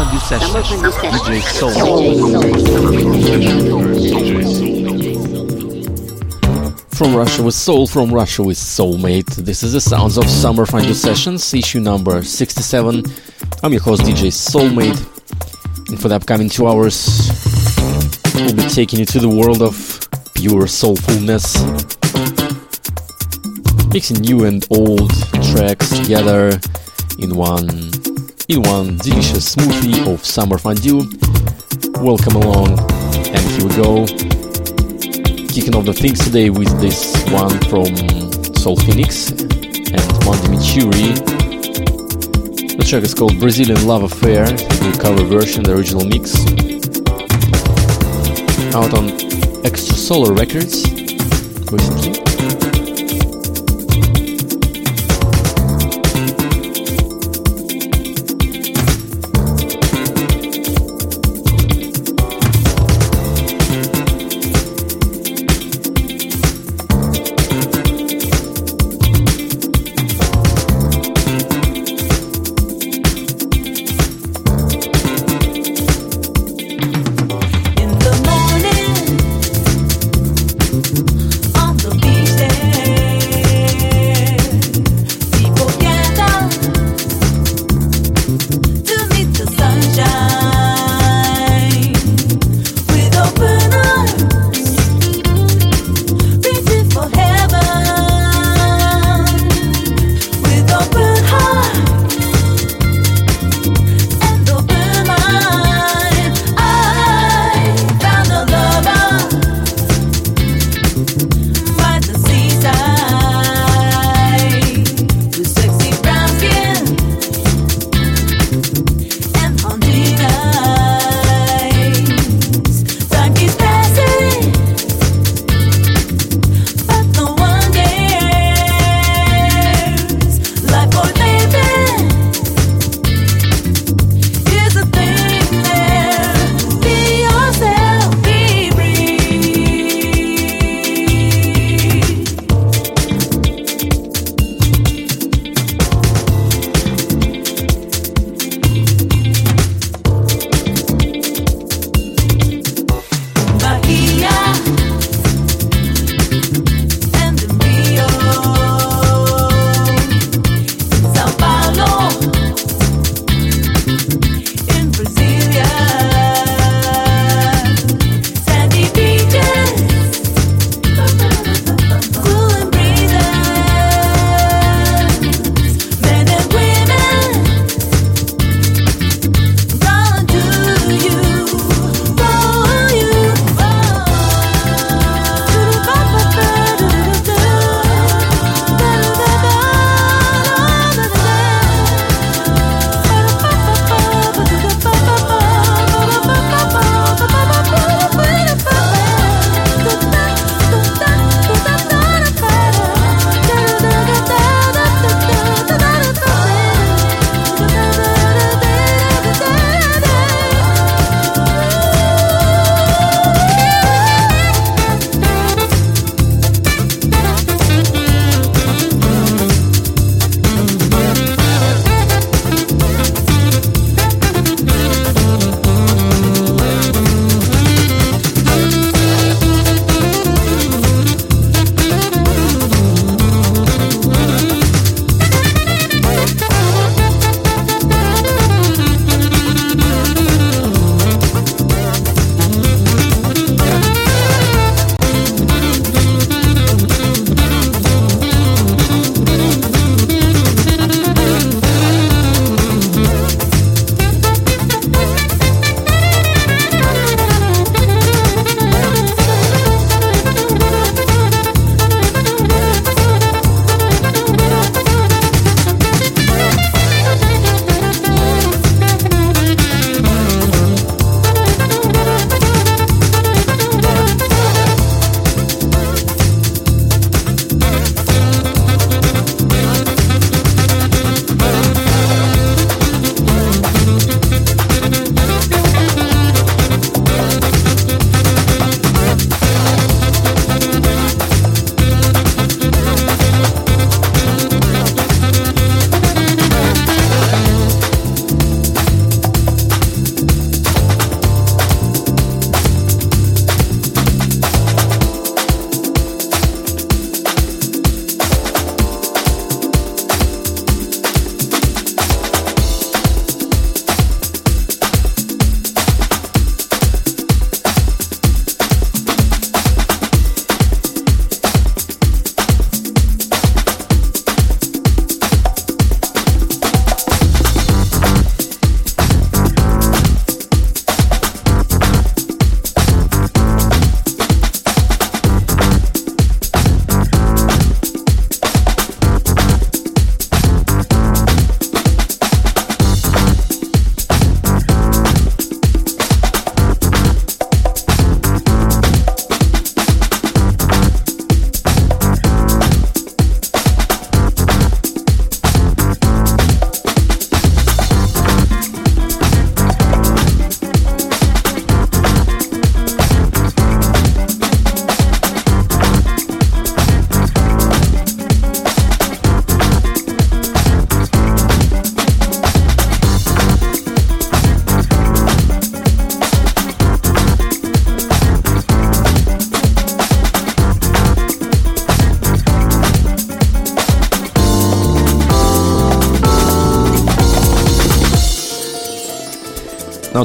Fondue Sessions. DJ Soul. From Russia with Soul, from Russia with Soulmate. This is the sounds of Summer Fondue Sessions, issue number 67. I'm your host, DJ Soulmate. And for the upcoming two hours, we'll be taking you to the world of pure soulfulness. Mixing new and old tracks together in one in one delicious smoothie of summer fondue. Welcome along, and here we go. Kicking off the things today with this one from Soul Phoenix and Mandy Michuri. The track is called Brazilian Love Affair, the cover version, the original mix. Out on Extra Solar Records recently.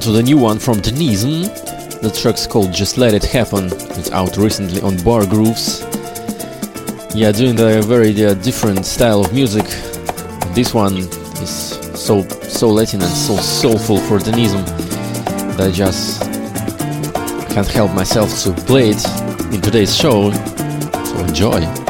To the new one from Denism. The track's called Just Let It Happen. It's out recently on Bar Grooves. Yeah, doing a very uh, different style of music. This one is so so Latin and so soulful for Denism that I just can't help myself to play it in today's show. So enjoy.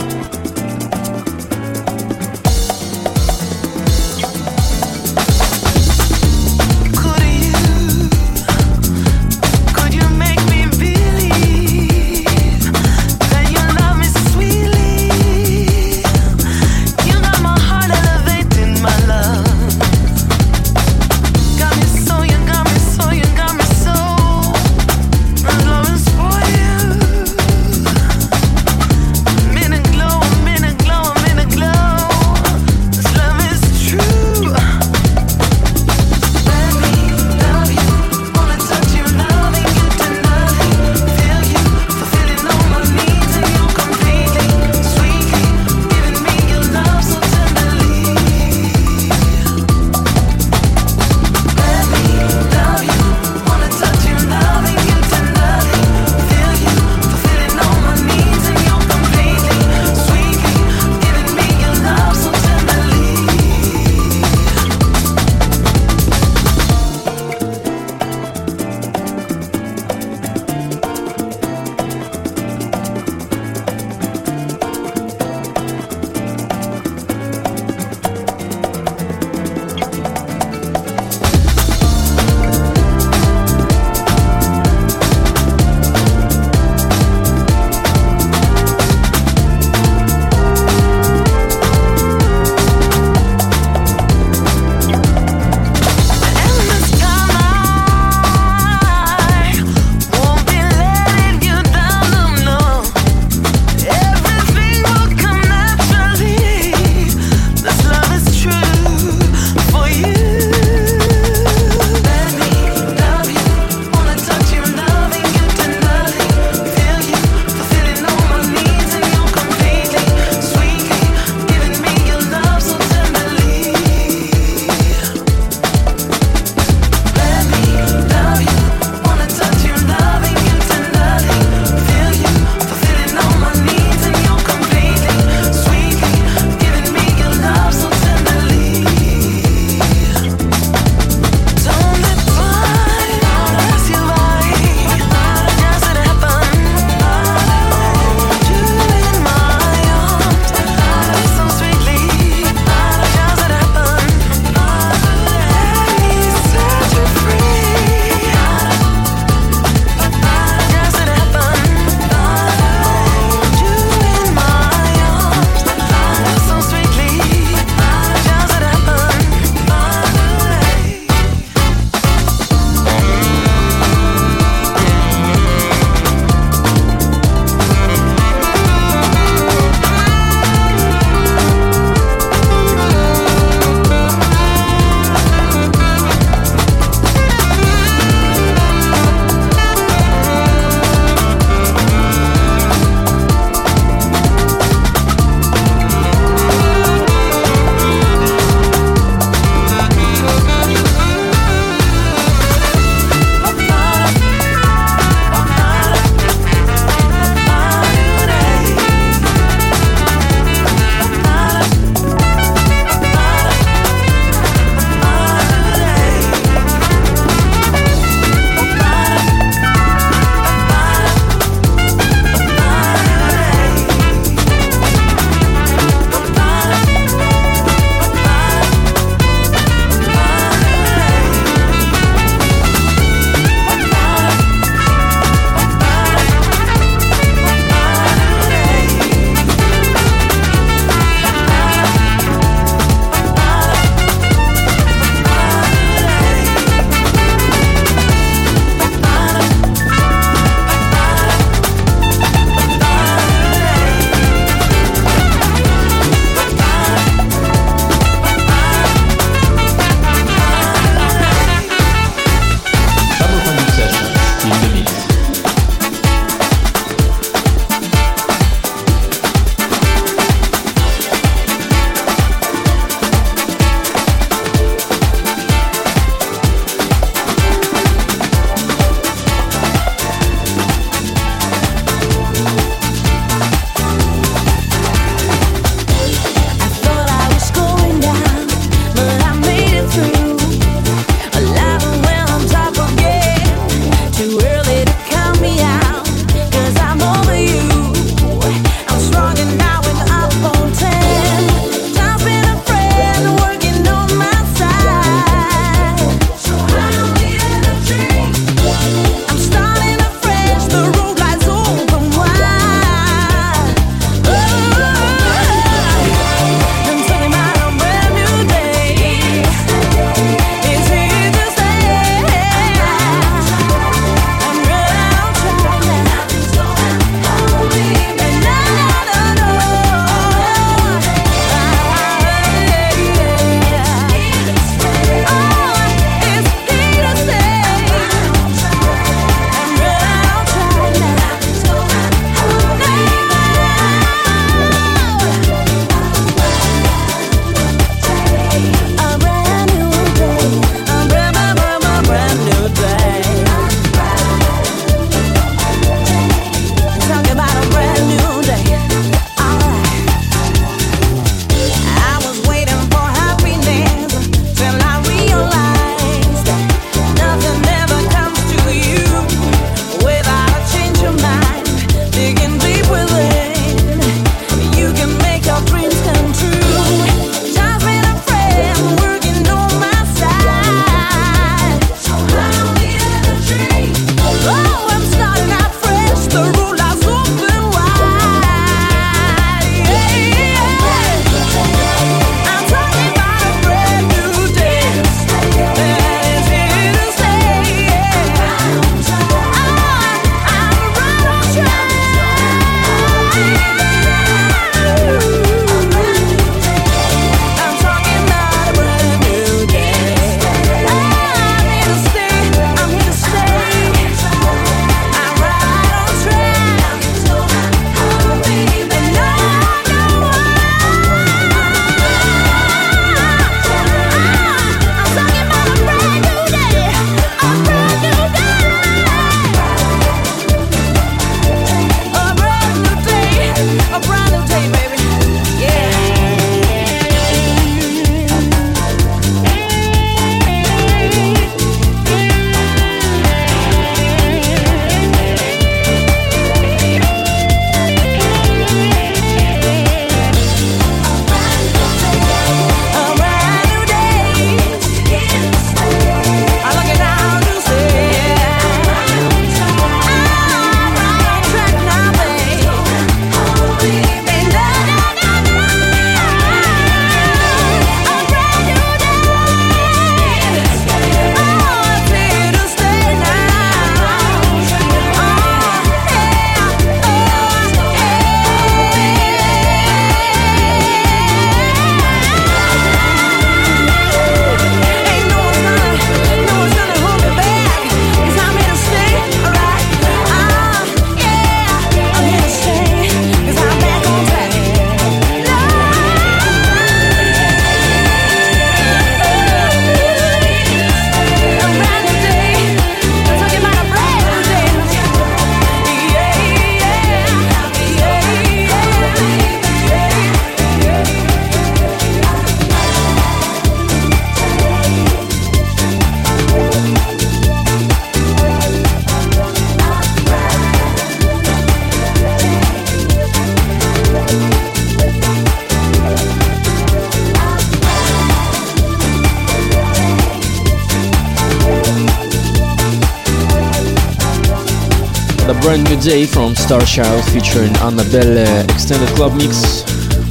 Day Child featuring Annabelle extended club mix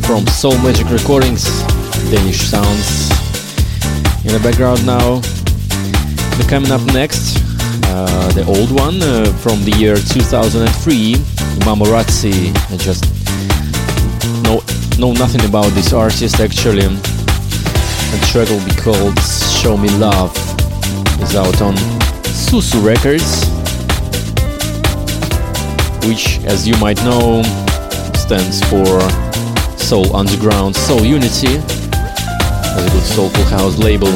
from Soulmagic Recordings, Danish sounds in the background now. The coming up next, uh, the old one uh, from the year 2003, Mamorazzi. I just know know nothing about this artist actually. The track will be called "Show Me Love." It's out on Susu Records which, as you might know, stands for Soul Underground Soul Unity, a good soulful house label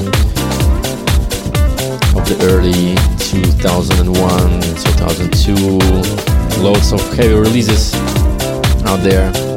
of the early 2001 2002. Loads of heavy releases out there.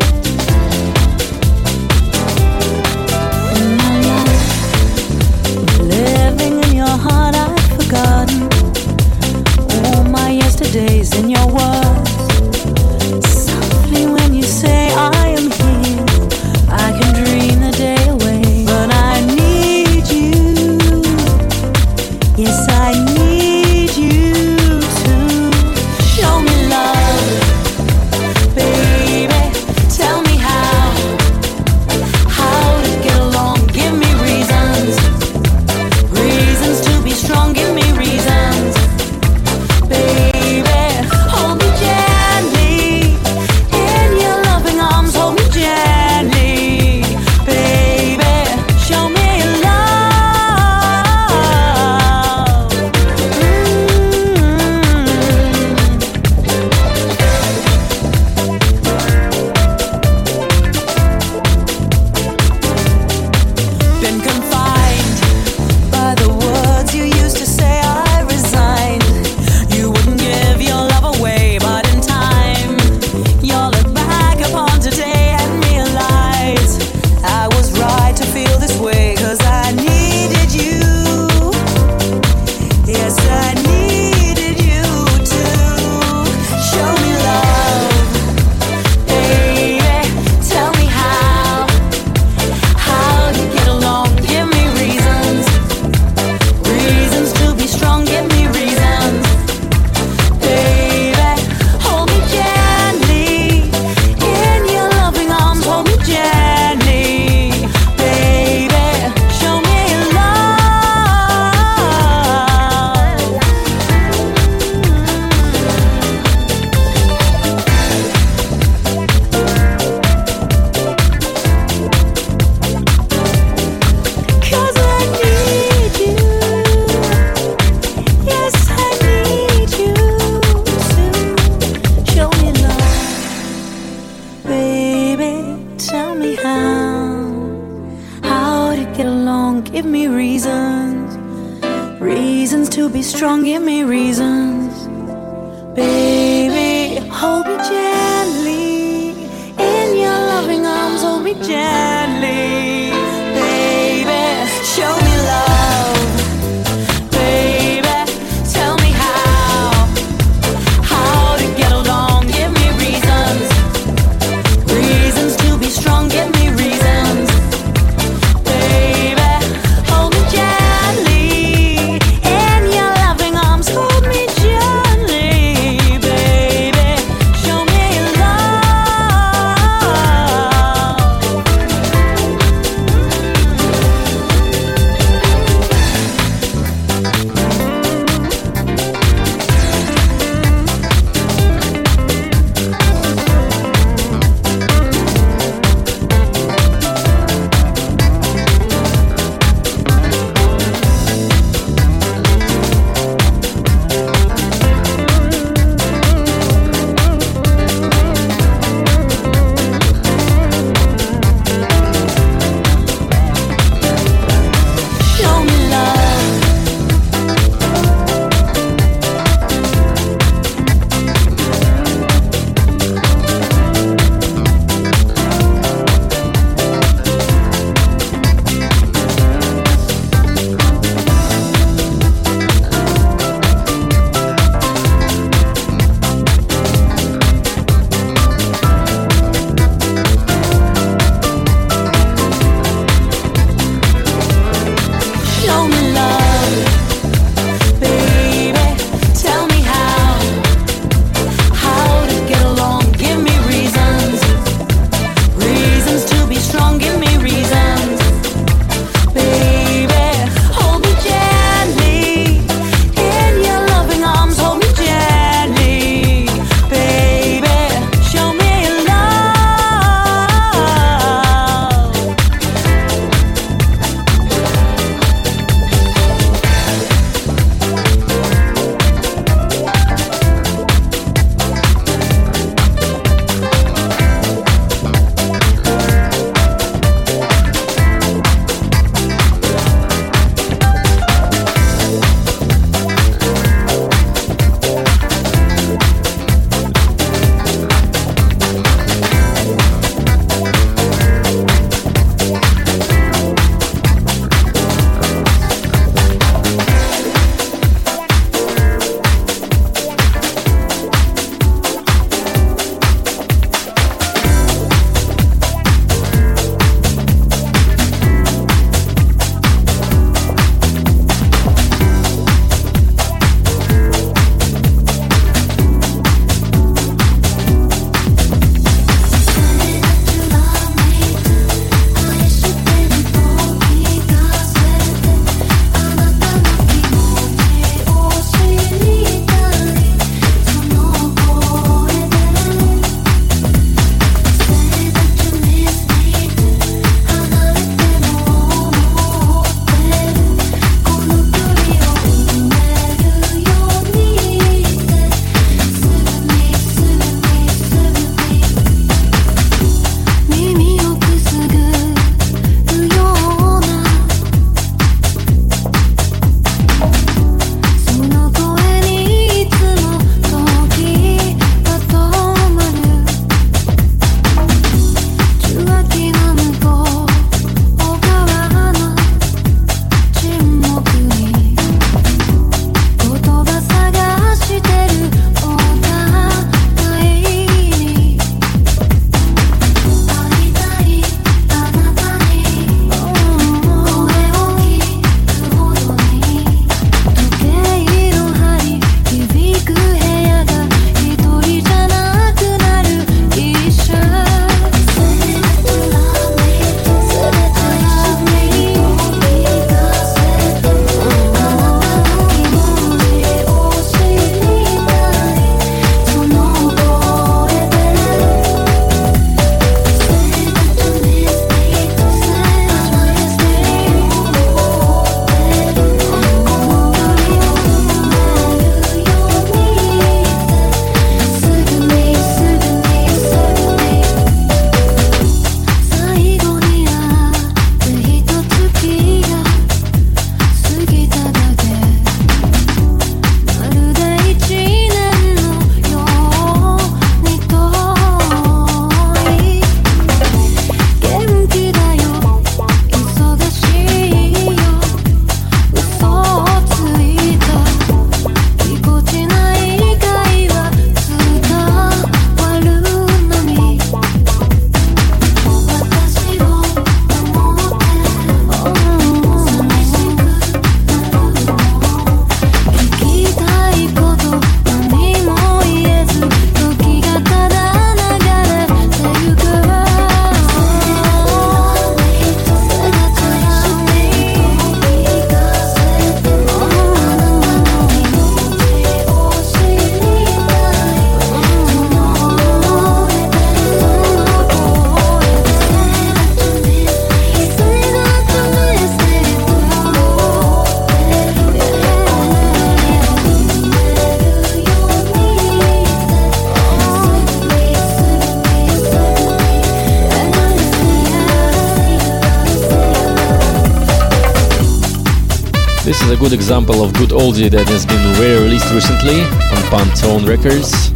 Example of good oldie that has been re-released recently on Pantone Records.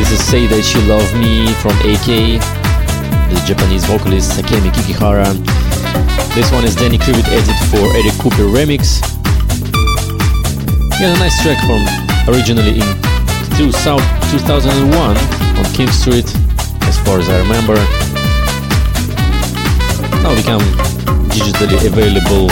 This is Say That You Love Me from AK, the Japanese vocalist Takemi Kikihara. This one is Danny Krivit edit for Eric Kupper remix. Yeah, a nice track from originally in 2001 on King Street, as far as I remember. Now become digitally available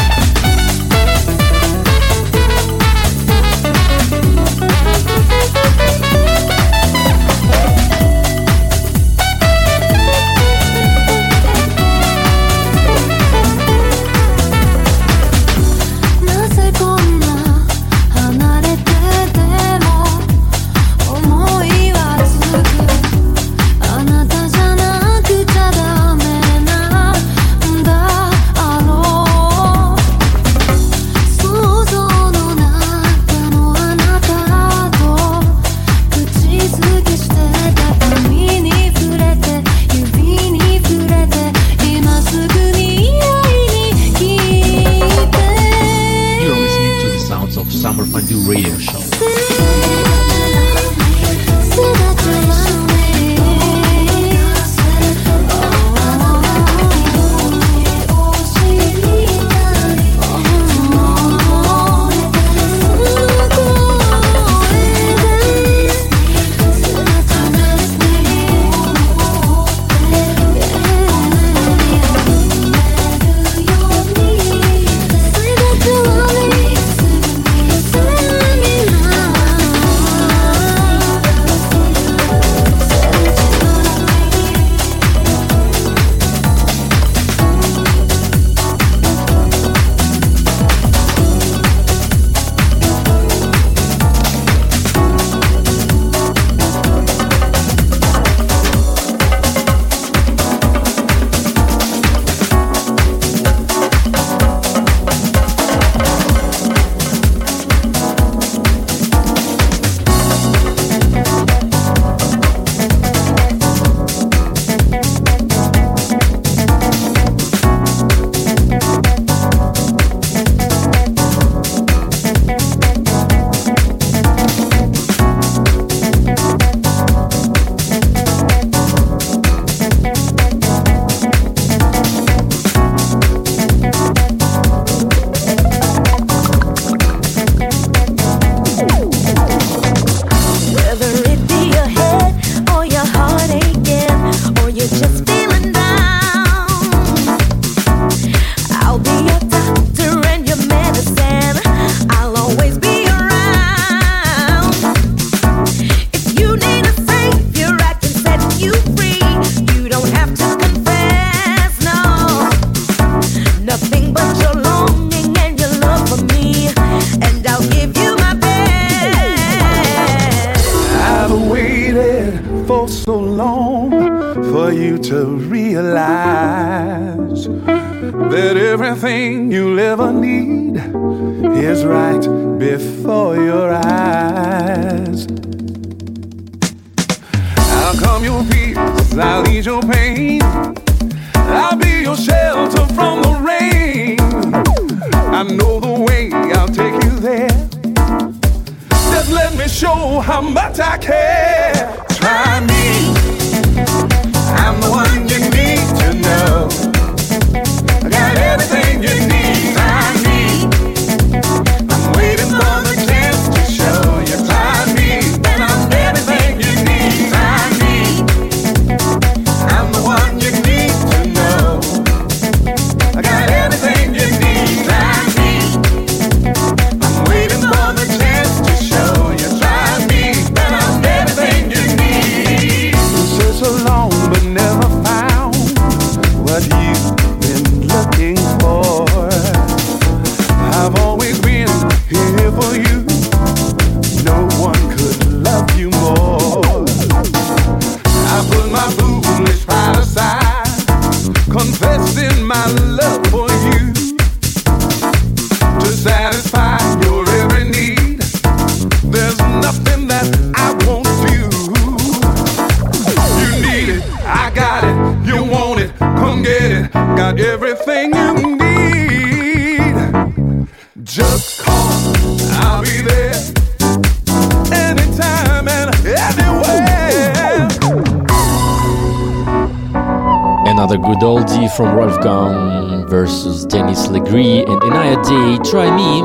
Try Me,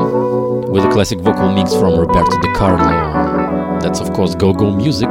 with a classic vocal mix from Roberto De Carlo. That's of course Go Go Music.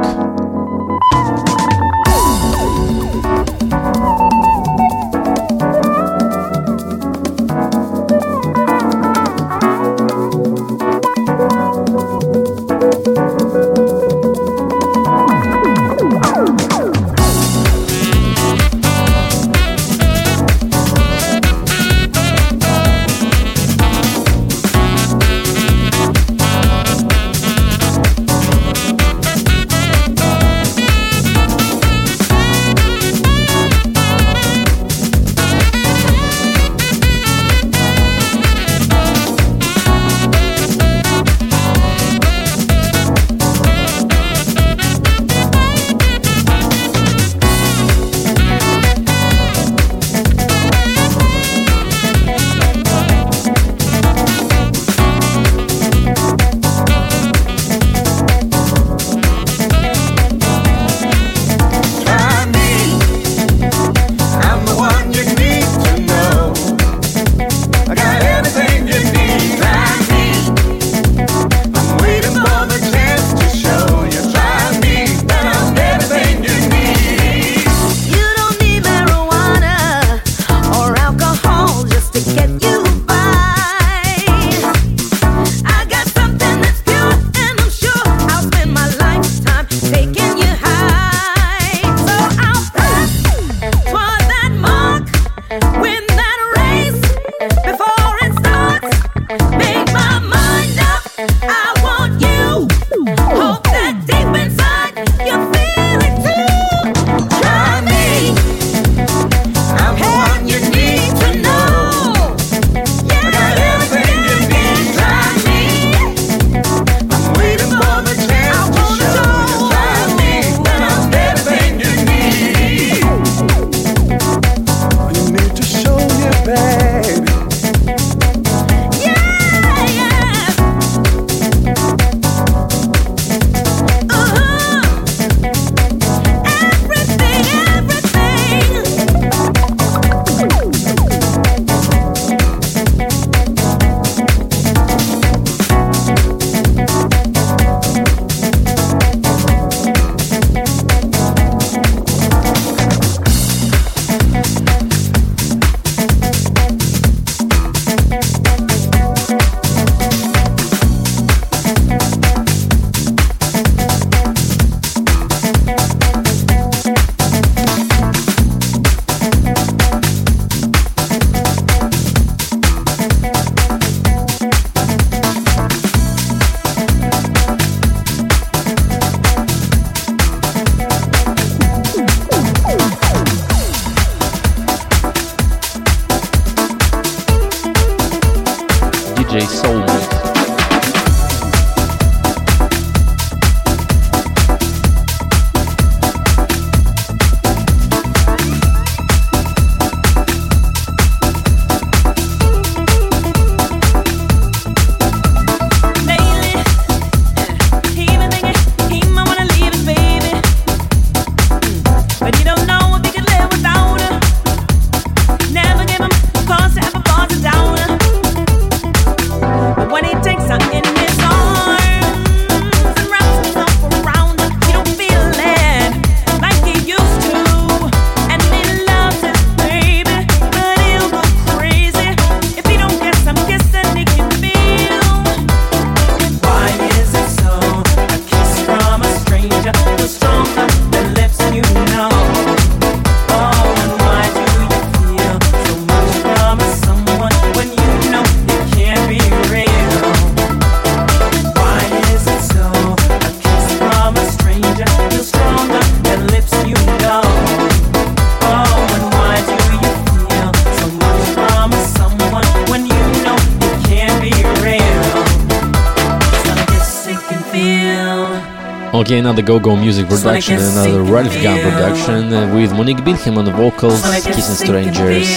Go-Go Music production, and another Ralph Gum production uh, with Monique Bingham on the vocals, Kissing Strangers,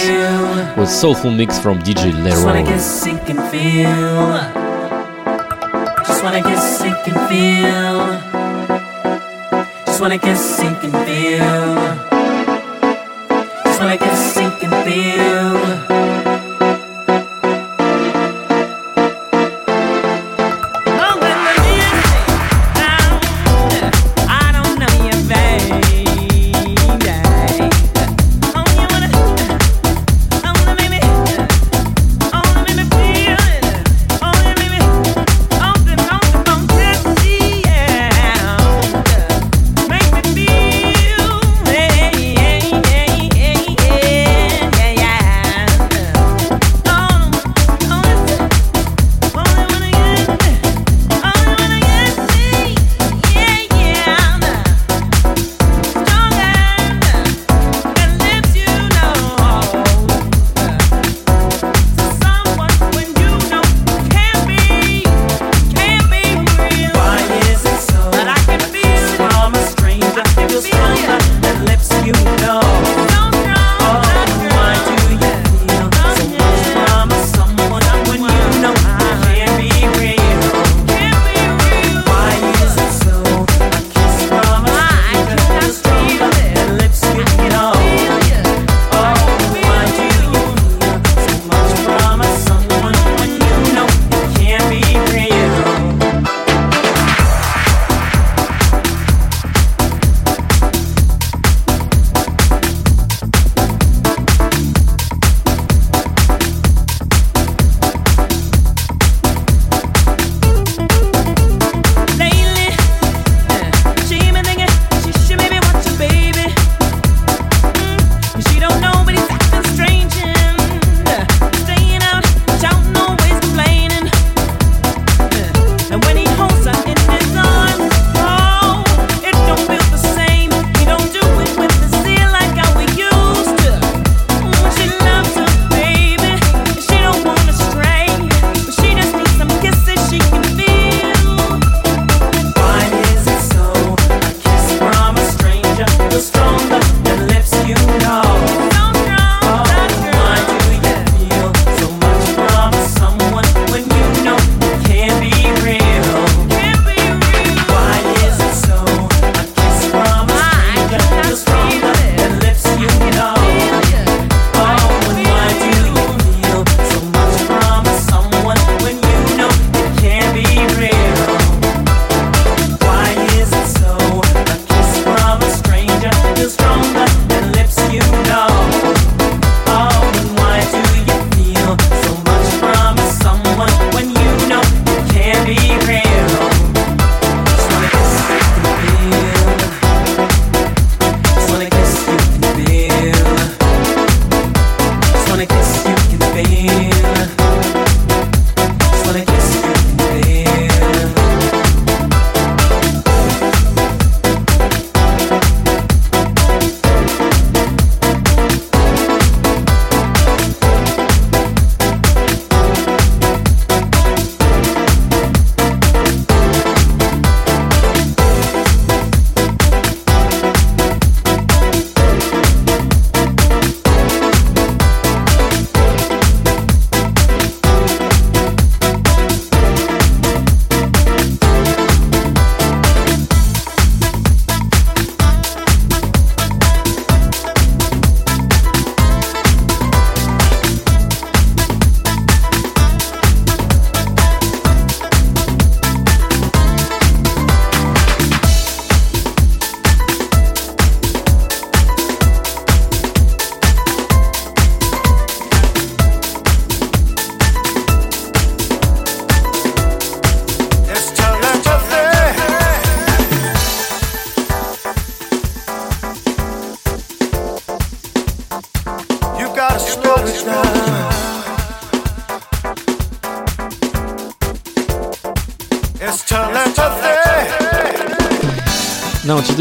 with soulful mix from DJ Leroy. Just wanna get sick and feel. Just wanna get sick and feel. Just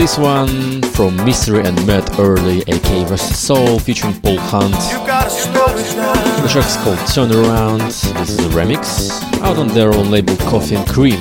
this one from Mystery and Matt Early, aka vs Soul, featuring Paul Hunt. The track's called Turn Around. This is a remix out on their own label Coffee and Cream.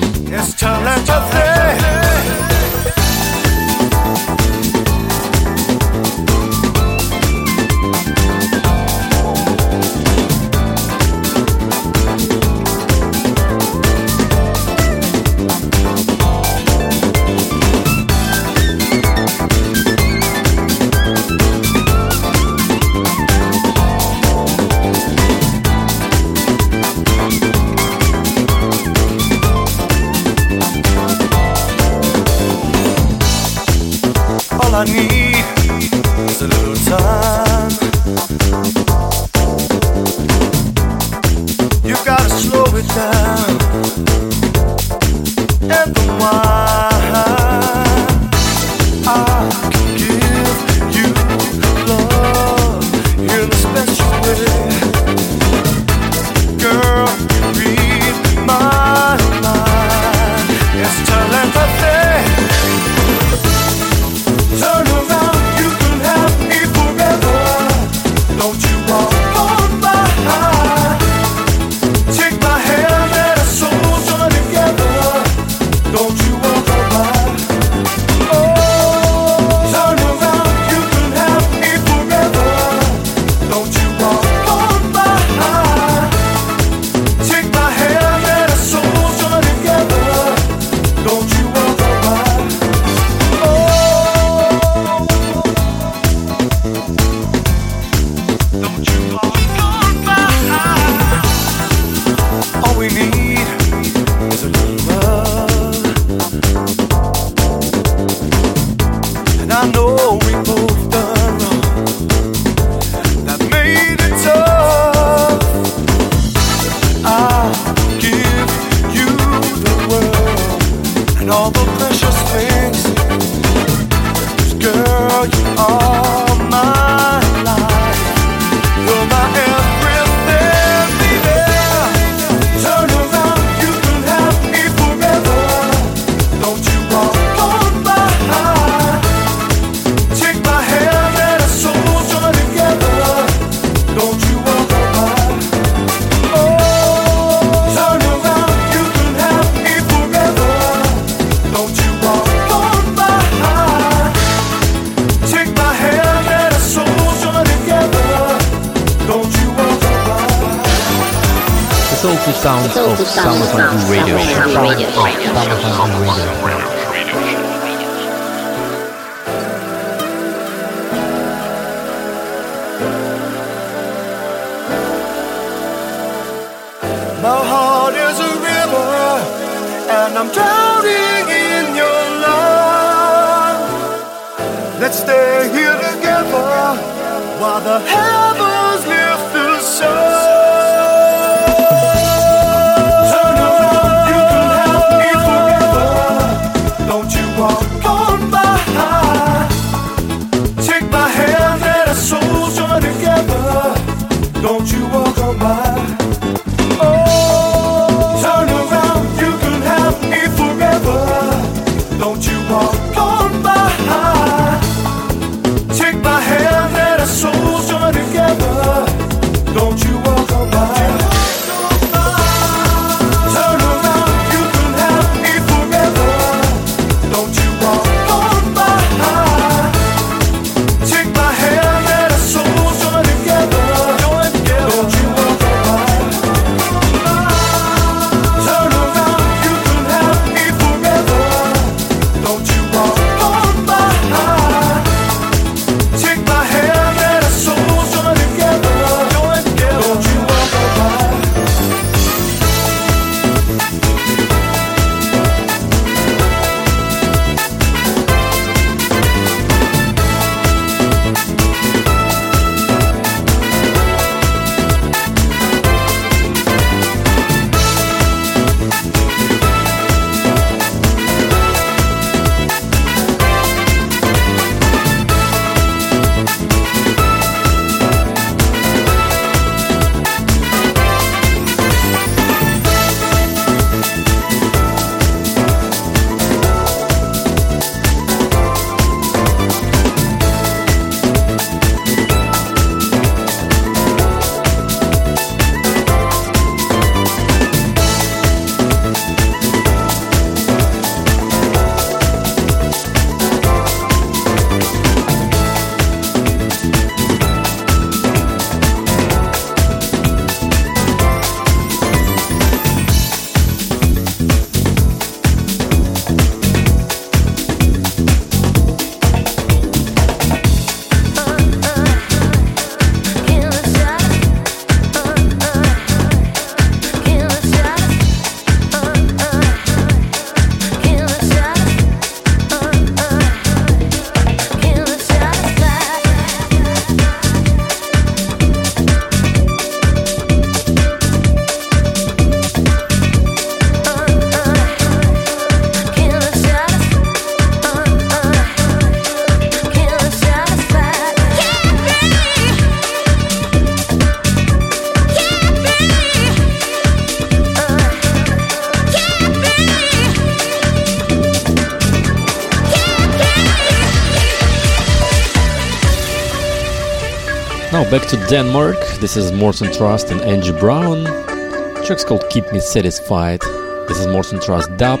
Back to Denmark. This is Morten Trust and Angie Brown. The track's called Keep Me Satisfied. This is Morten Trust dub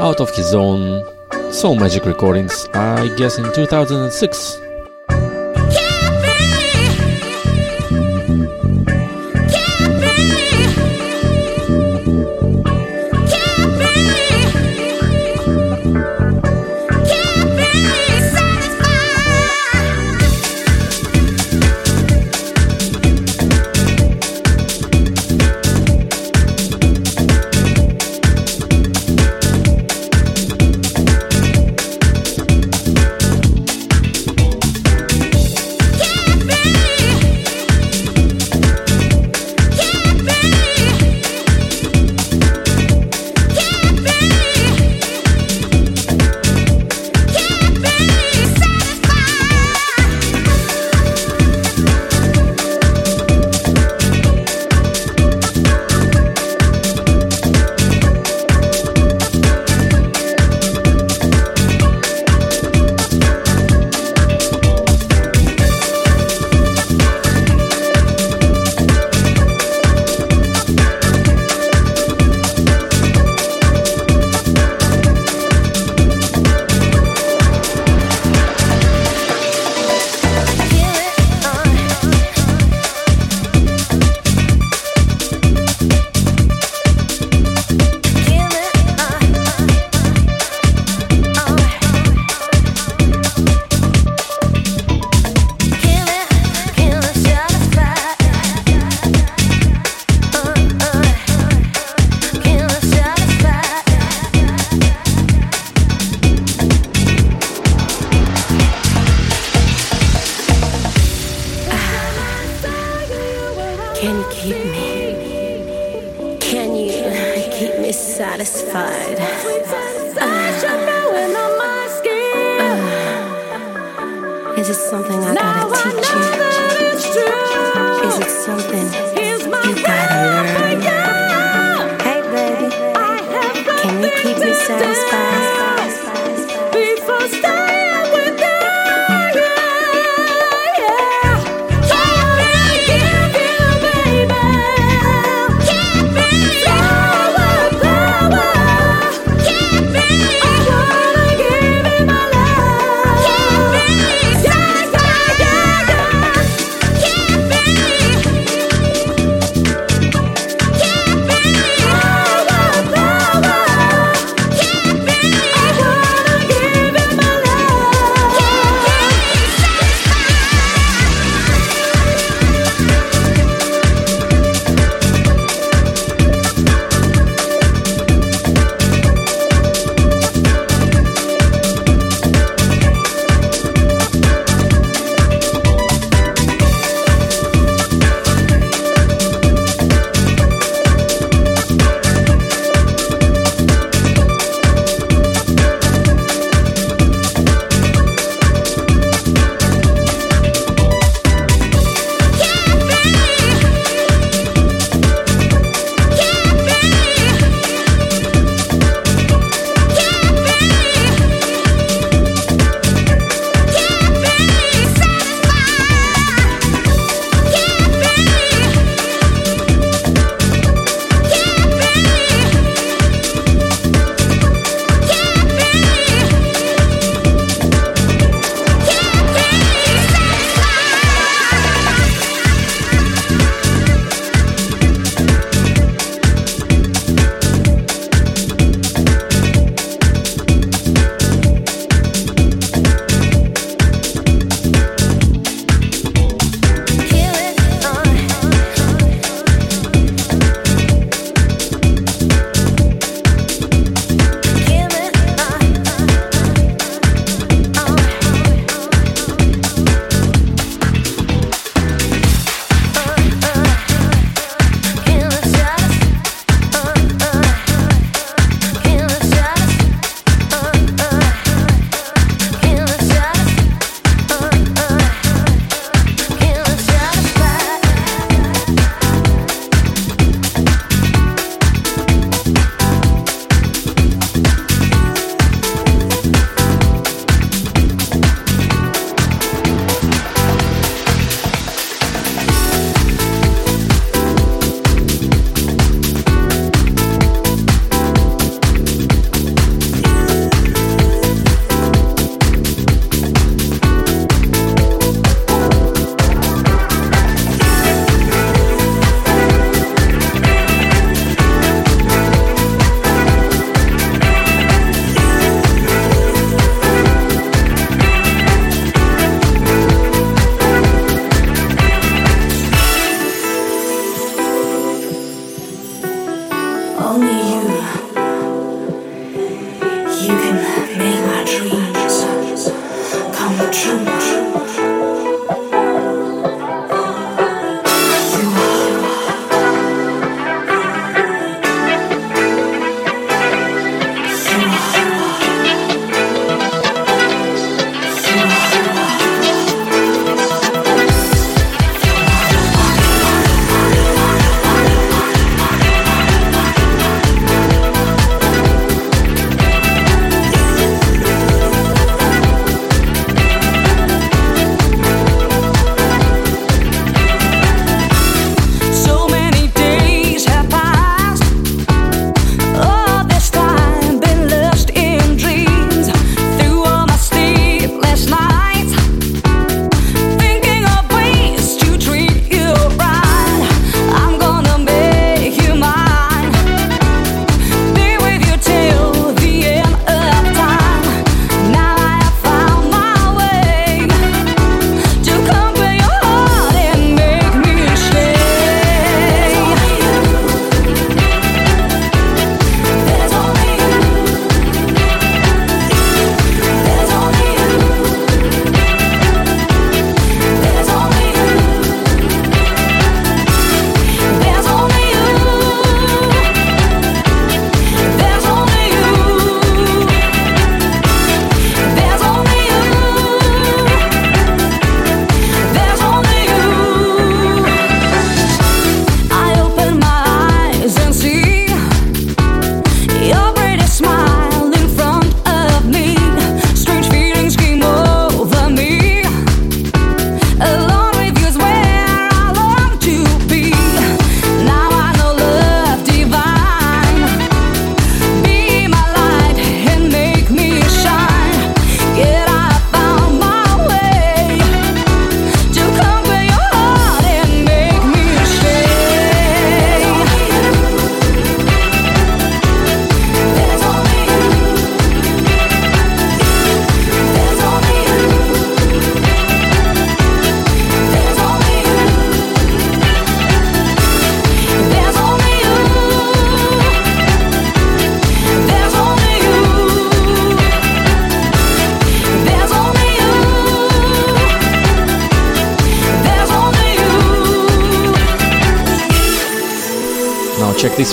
out of his own Soulmagic recordings, I guess in 2006.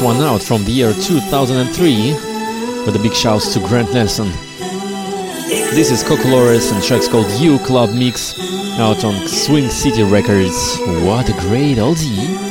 One out from the year 2003 with a big shouts to Grant Nelson. This is Cocolores and track's called You Club Mix out on Swing City Records. What a great oldie!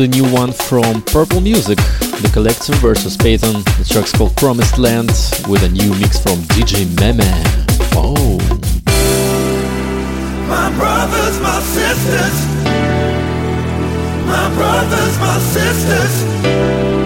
The new one from Purple Music, the collective versus Payton. The track's called Promised Land with a new mix from DJ Meme. Oh. My brothers, my sisters. My brothers, my sisters.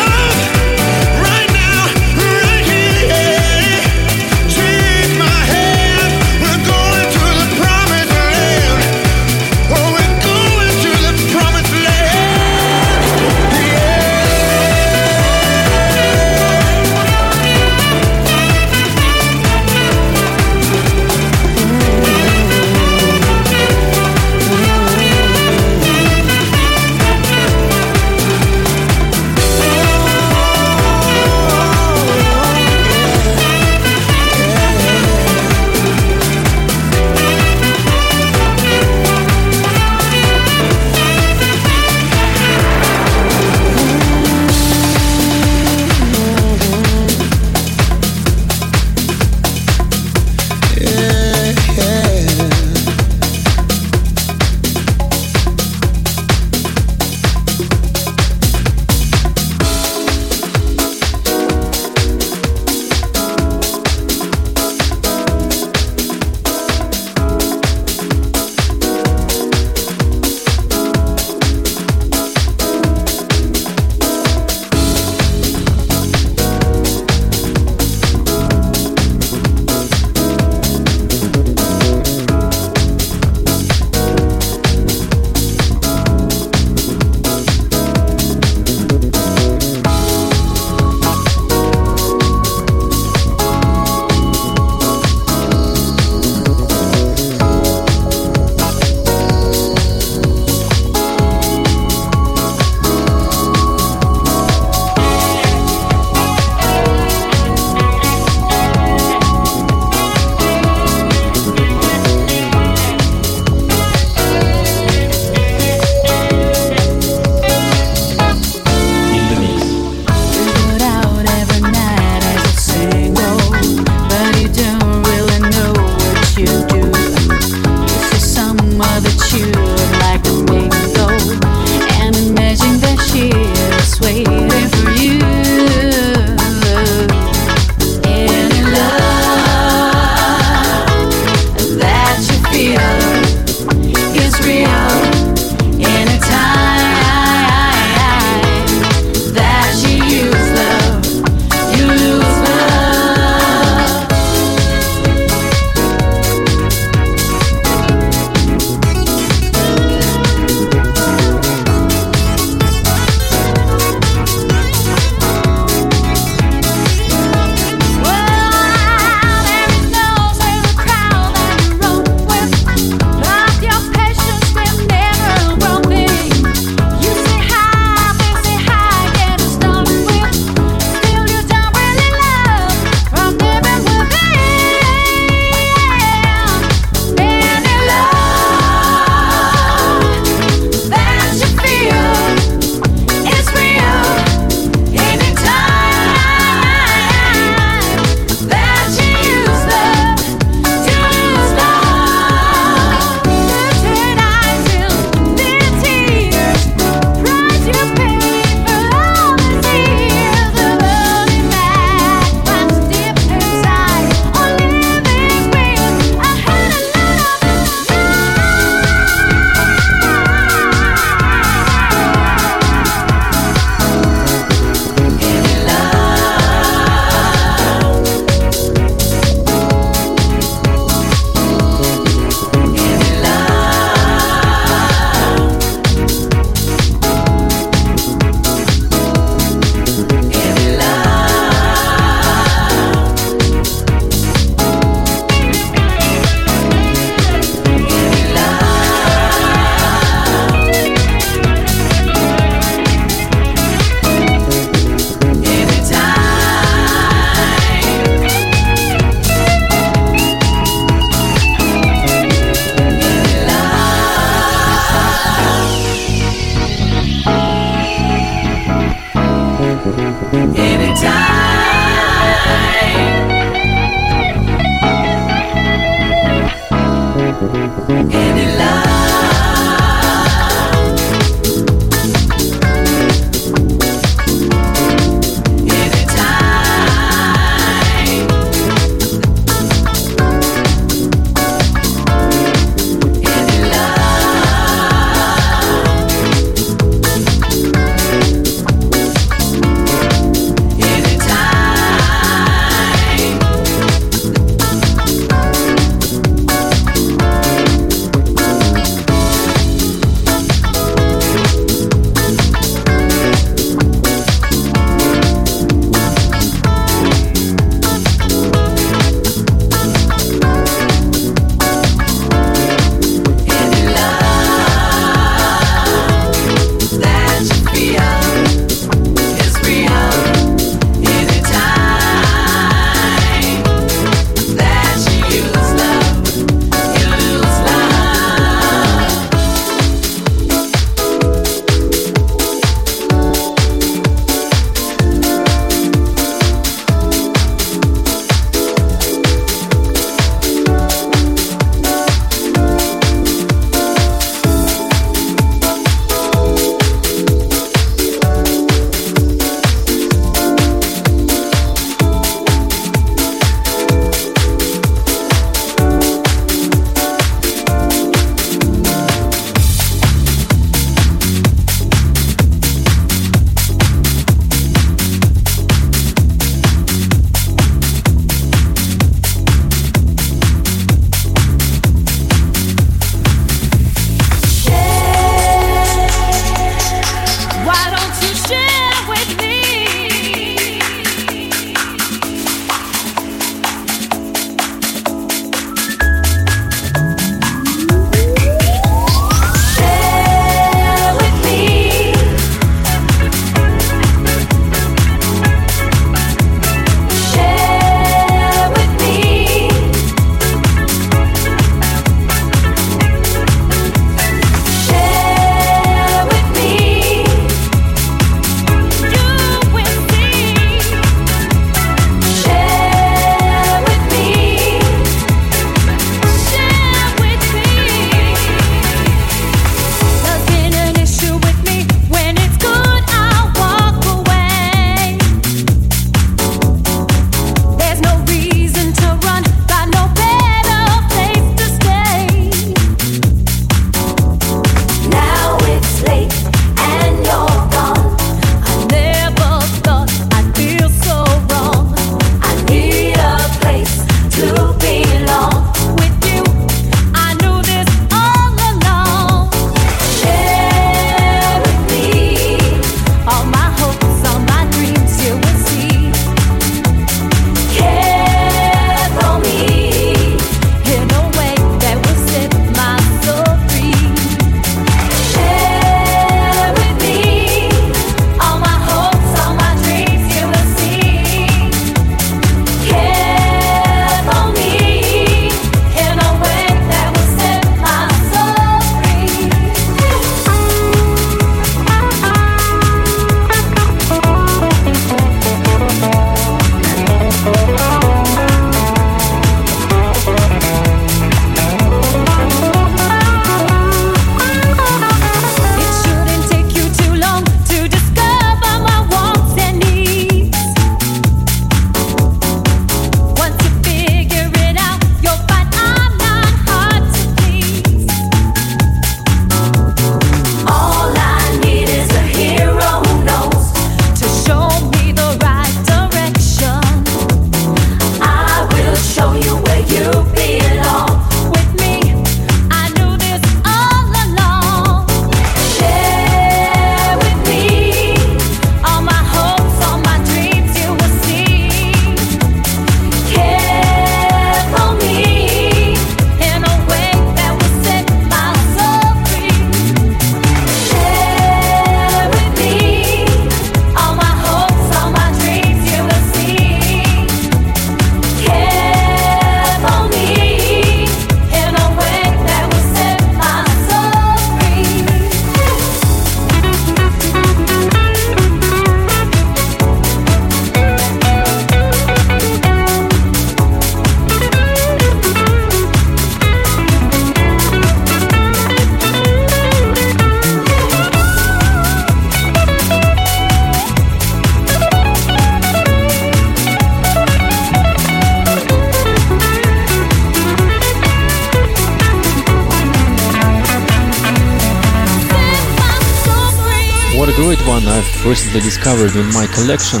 Collection.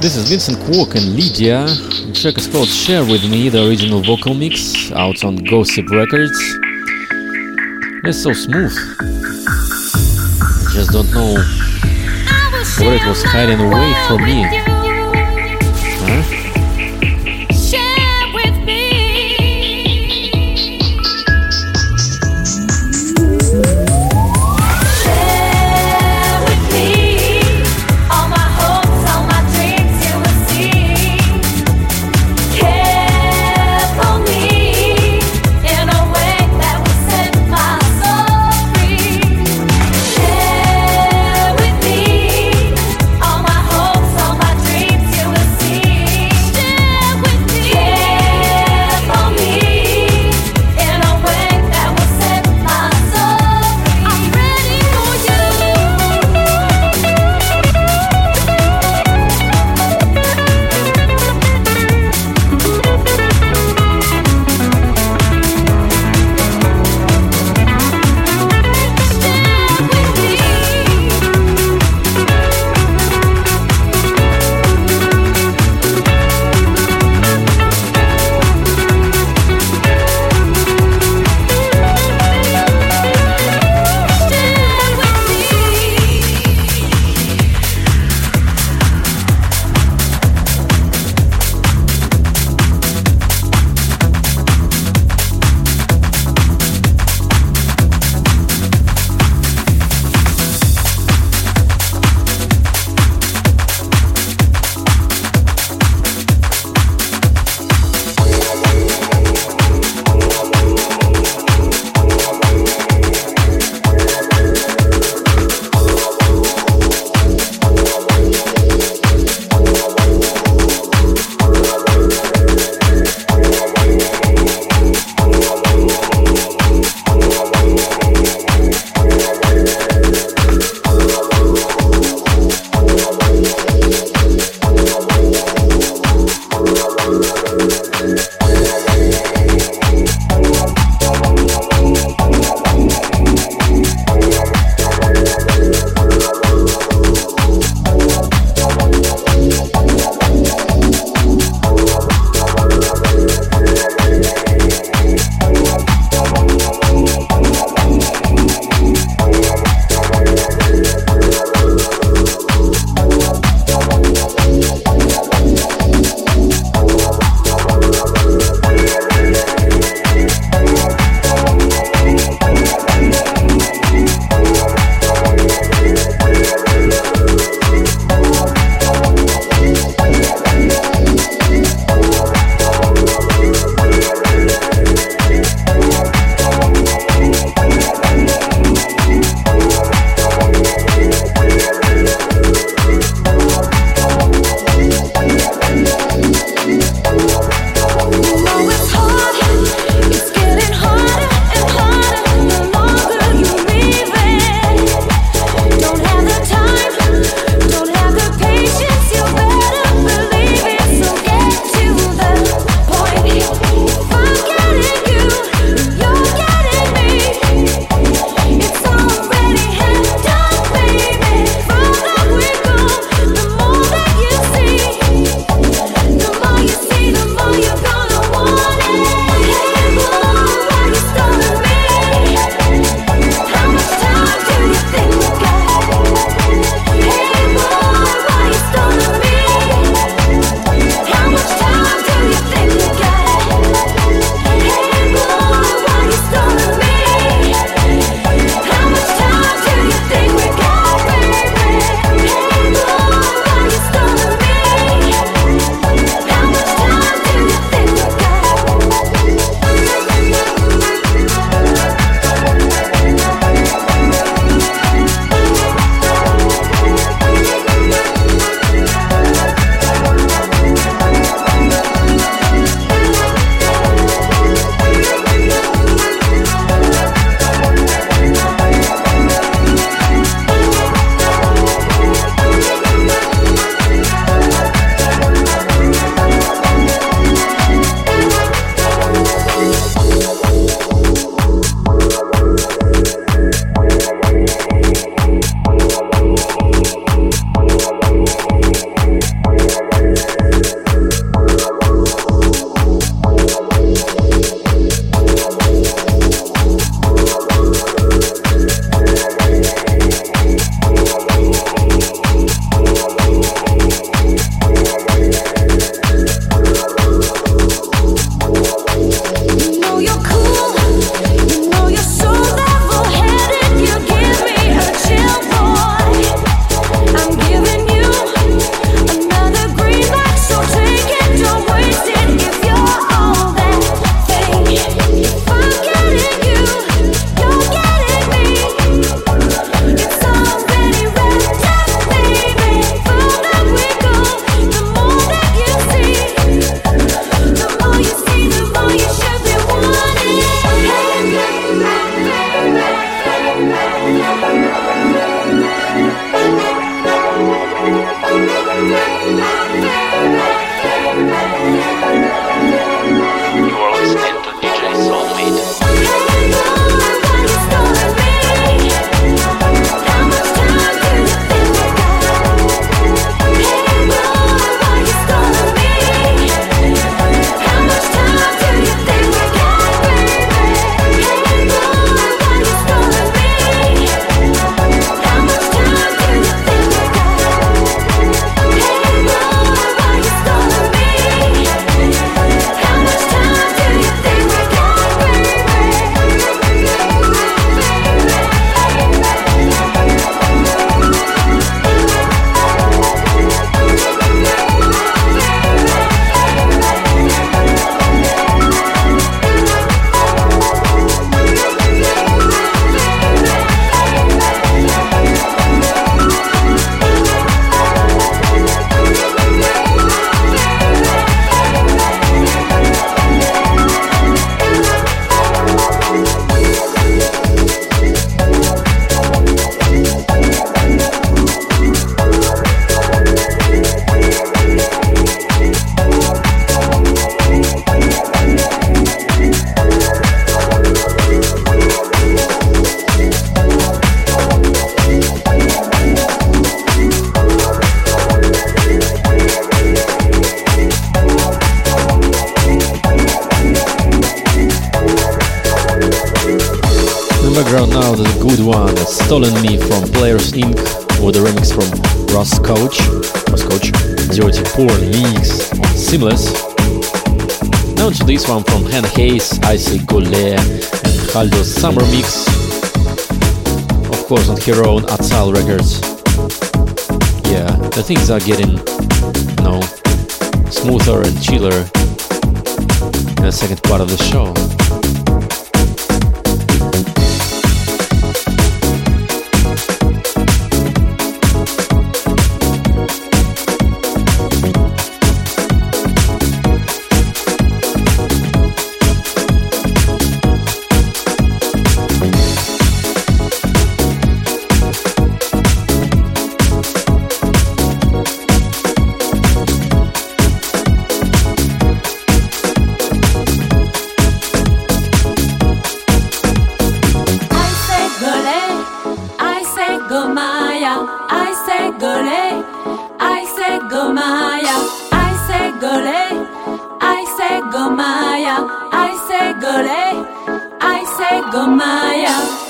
This is Vincent Kwok and Lydia. The track is called Share With Me, the original vocal mix, out on Gossip Records. It's so smooth. I just don't know where it was hiding away from me. things are getting, you know, smoother and chiller in the second part of the show. Maya.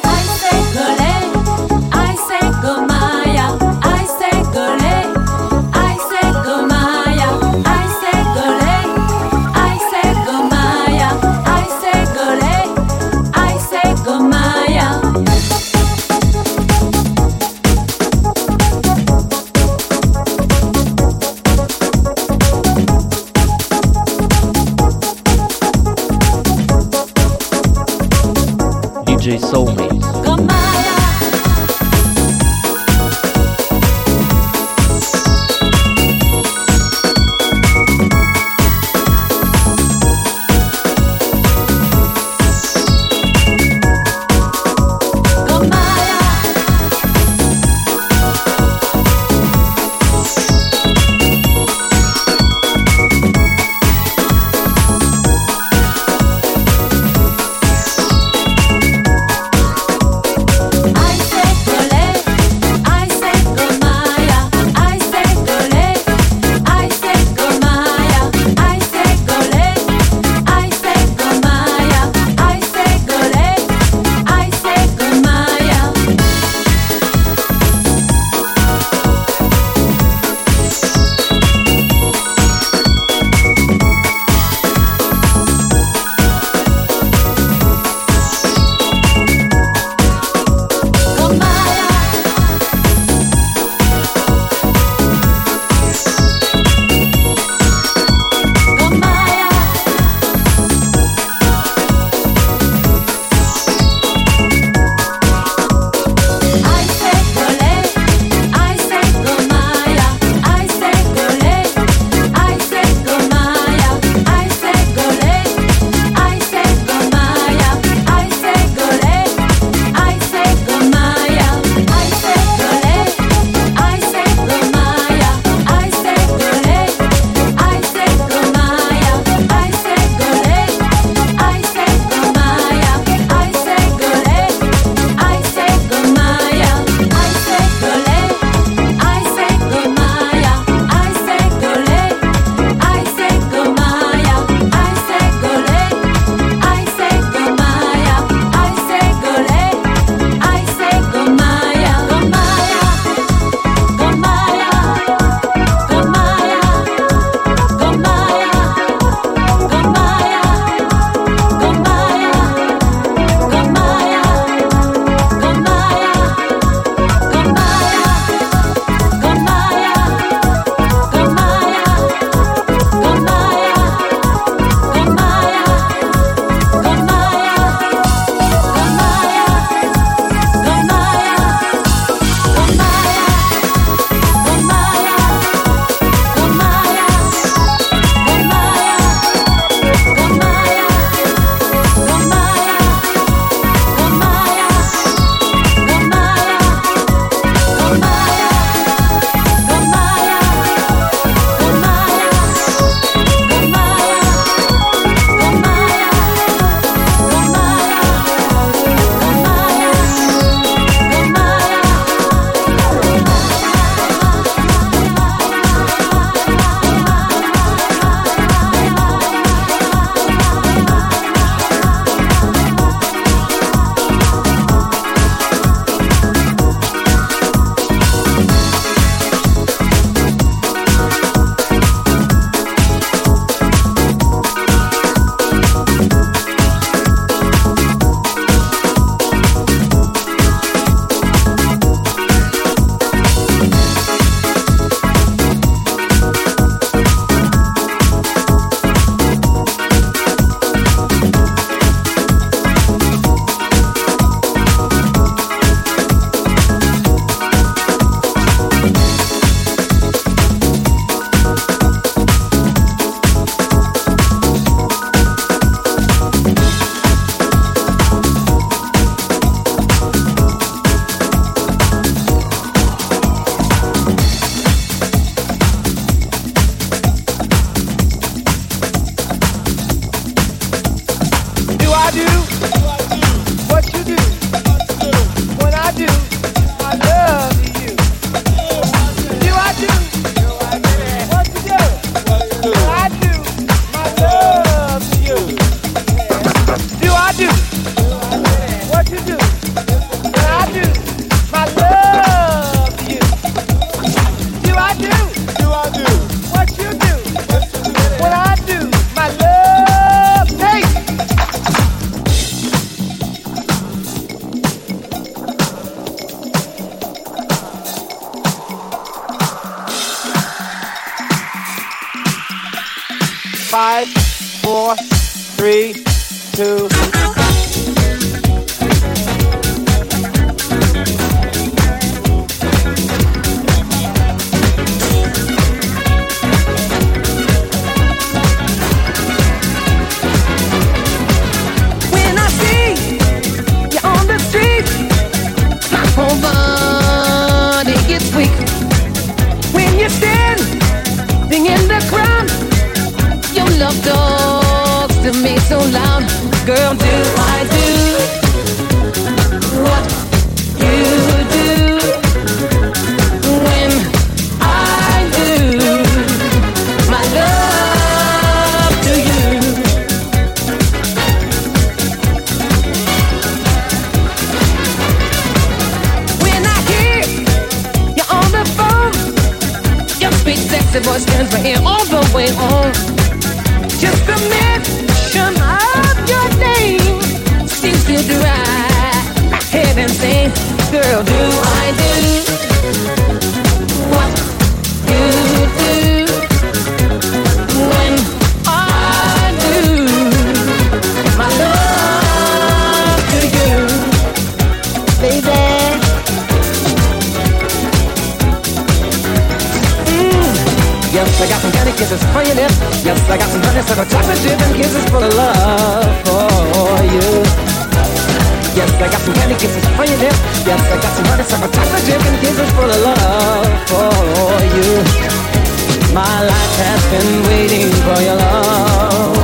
Been waiting for your love.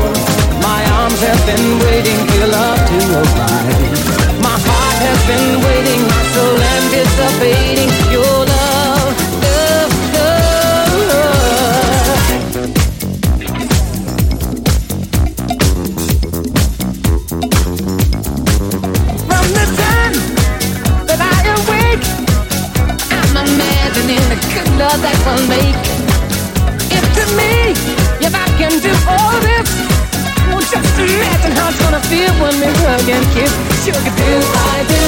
My arms have been waiting for your love to arrive. My heart has been waiting, my soul anticipating your love, love, love. From the time that I awake, I'm imagining the good love that we'll make. I do all this, well, just imagine how it's gonna feel when we hug and kiss. Sugar, do I do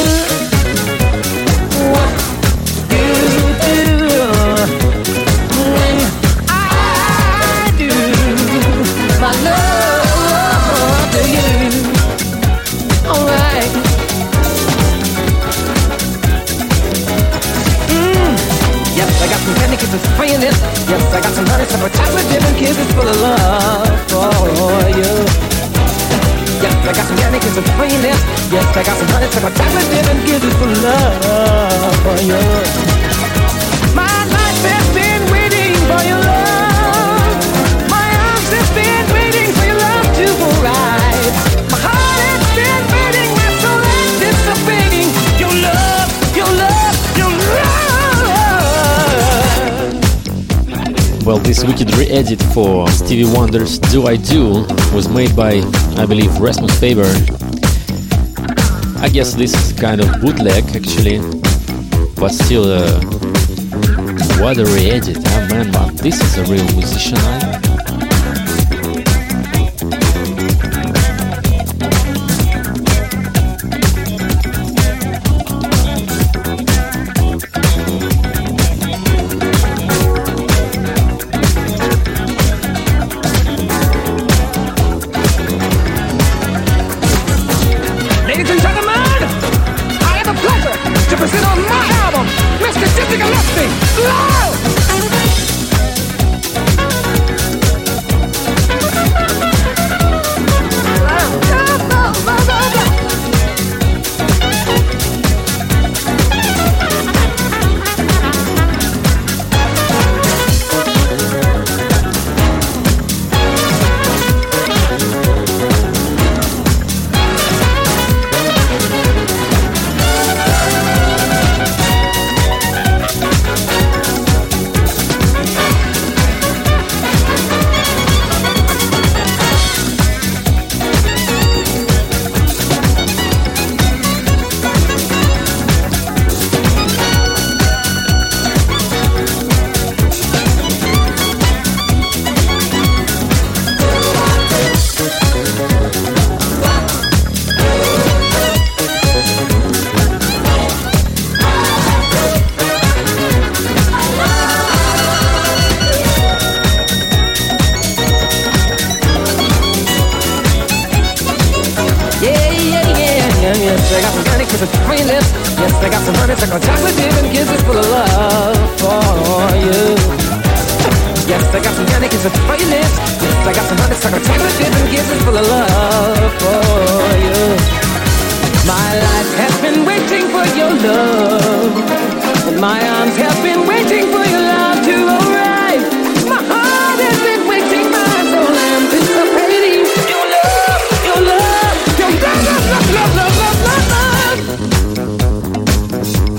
what got some candy kisses for your lips. Yes, I got some honey, some chocolate dip and kisses full of love for you. Yes, I got some candy kisses for your lips. Yes, I got some honey, some chocolate dip and kisses full of love for you. Well, this wicked re-edit for Stevie Wonder's Do I Do was made by, I believe, Rasmus Faber. I guess this is kind of bootleg, actually, but still, uh, what a re-edit, huh, man? But this is a real musician,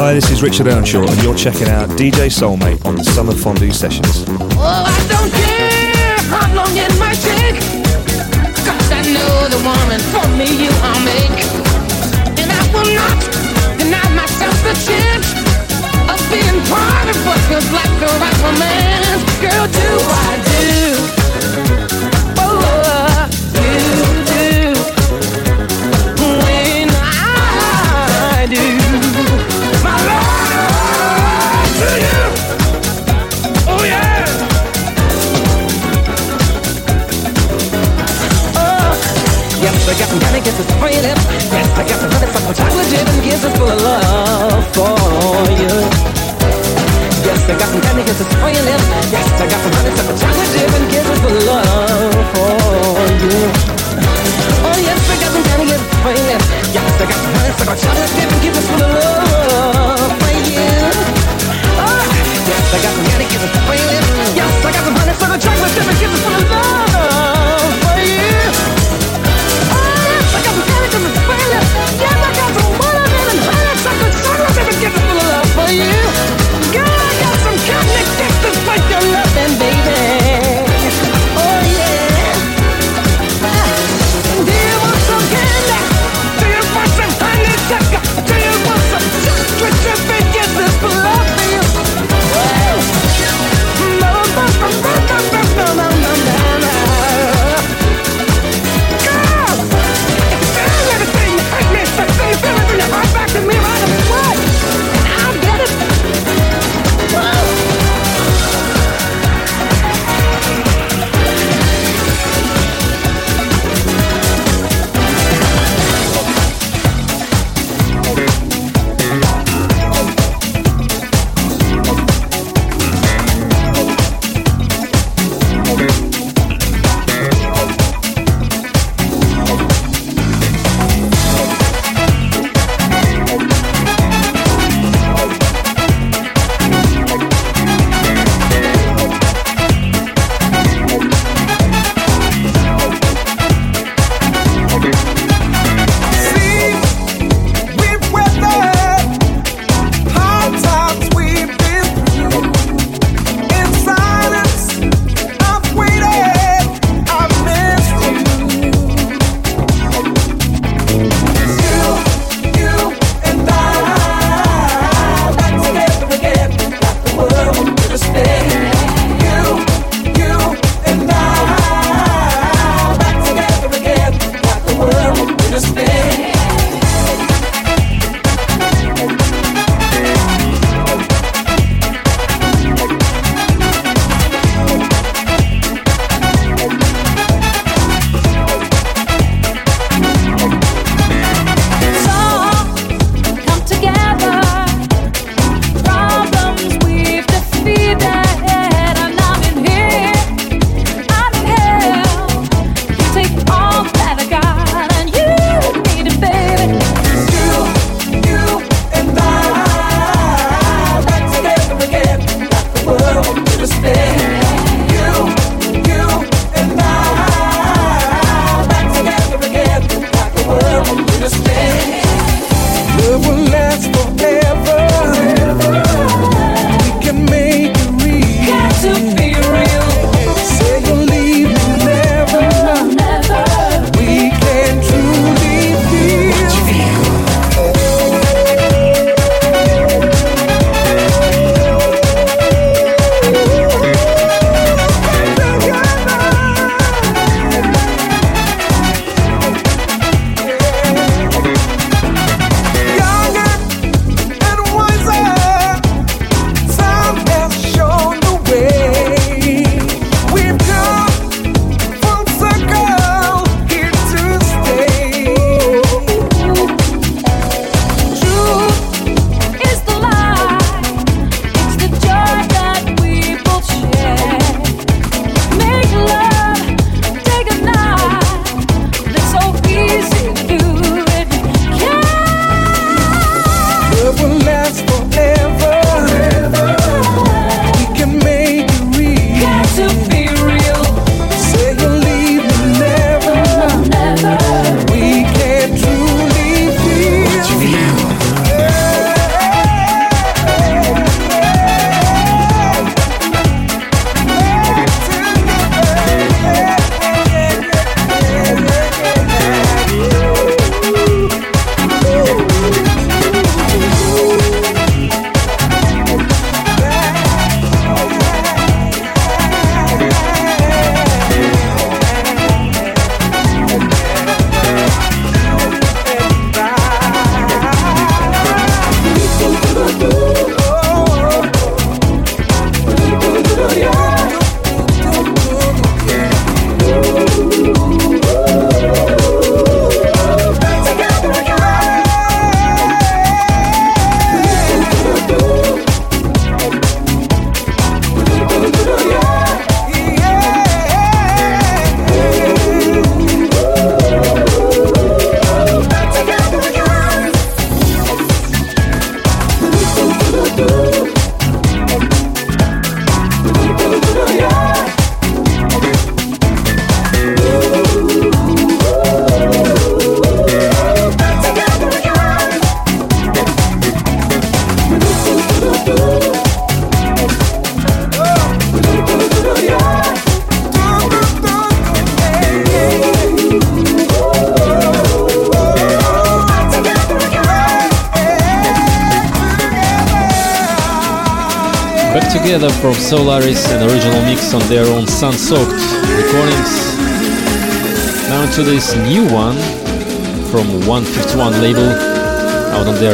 Hi, this is Richard Earnshaw, and you're checking out DJ Soulmagic on the Summer Fondue Sessions. Oh, I don't care how long it might take. Cause I know the woman for me you I'll make. And I will not deny myself the chance of being part of what feels like the right romance. Girl, do I do? Oh, you do. When I do. I got some candy kisses for your lips. Yes, I got some honeysuckle chocolate dip and kisses full of love for you. Yes, I got some candy kisses for your lips. Yes, I got some honeysuckle chocolate dip and kisses full of love for you. Oh yes, I got some candy kisses for your lips. Yes, I got some honeysuckle chocolate dip and kisses full of love for you. Oh, yes, I got some candy kisses for your lips. Yes, I got some honeysuckle chocolate dip and kisses full of love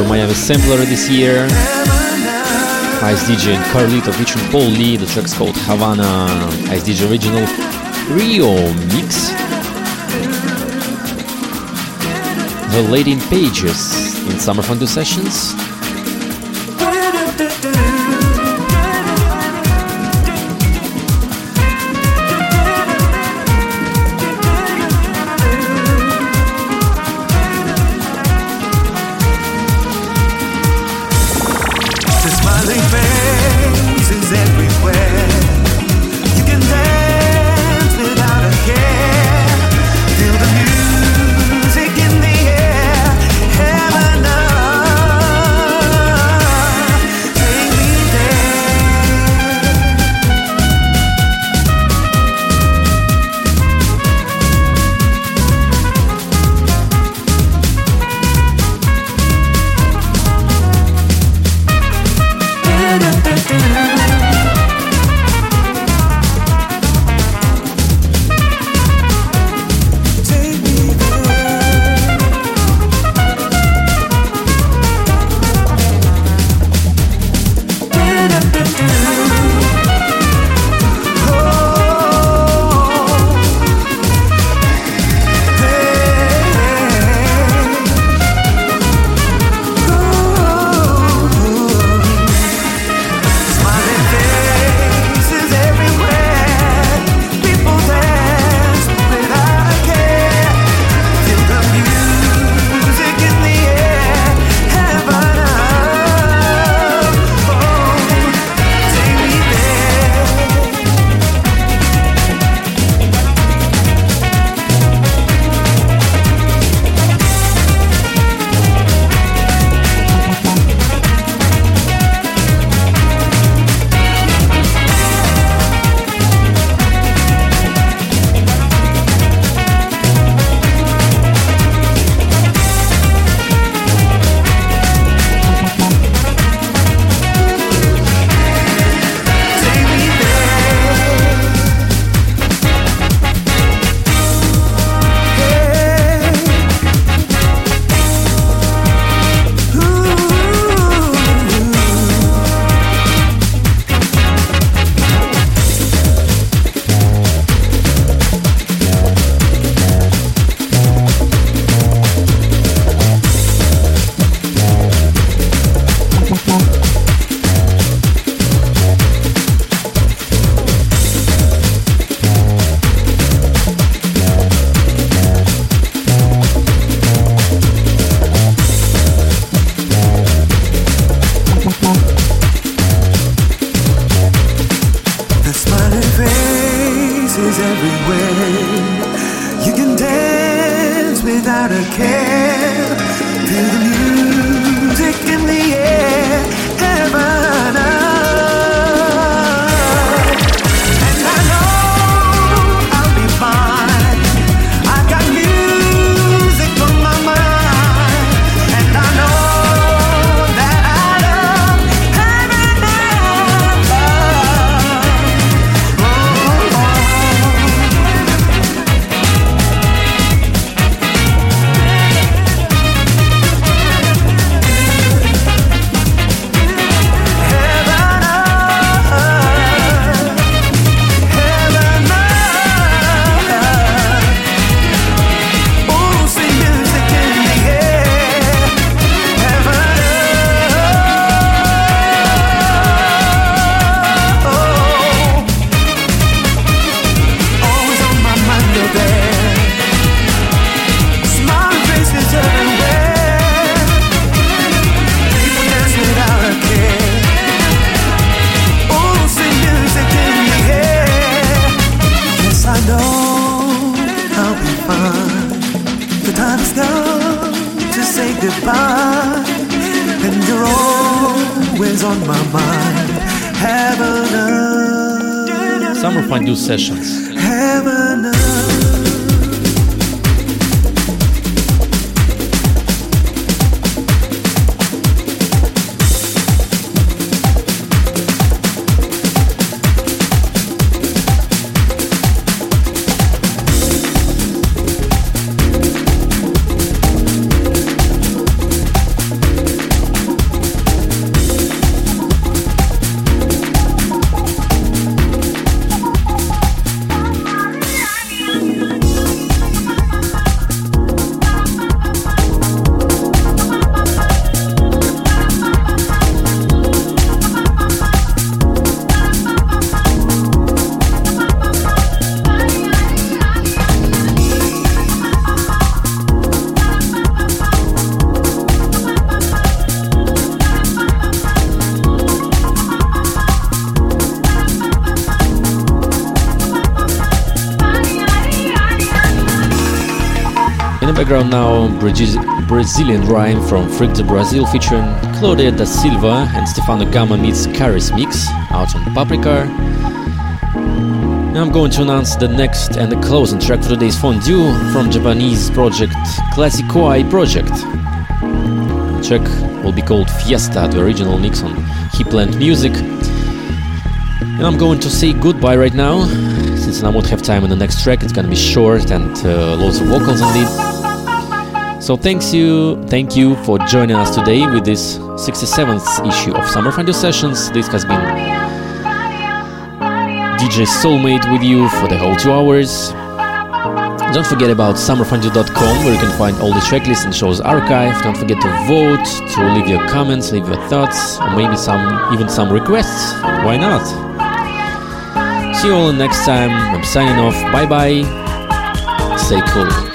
Miami Sampler this year. Ice DJ and Carlito featuring Paul Lee. The track's called Havana Ice DJ Original Rio Mix. The Lady in Pages in Summer Fondue Sessions. Sessions. Brazilian Rhyme from Freak de Brazil featuring Claudia da Silva and Stefano Gama meets Caris mix out on Paprika. Now I'm going to announce the next and the closing track for today's fondue from Japanese project Classicoi Project. The track will be called Fiesta, the original mix on Hipland Music. And I'm going to say goodbye right now, since I won't have time in the next track. It's gonna be short and uh, loads of vocals on indeed. So thanks you, thank you for joining us today with this 67th issue of Summer Fondue Sessions. This has been DJ Soulmagic with you for the whole two hours. Don't forget about summerfondue.com where you can find all the tracklist and shows archive. Don't forget to vote, to leave your comments, leave your thoughts, or maybe some even some requests. Why not? See you all next time. I'm signing off. Bye bye. Stay cool.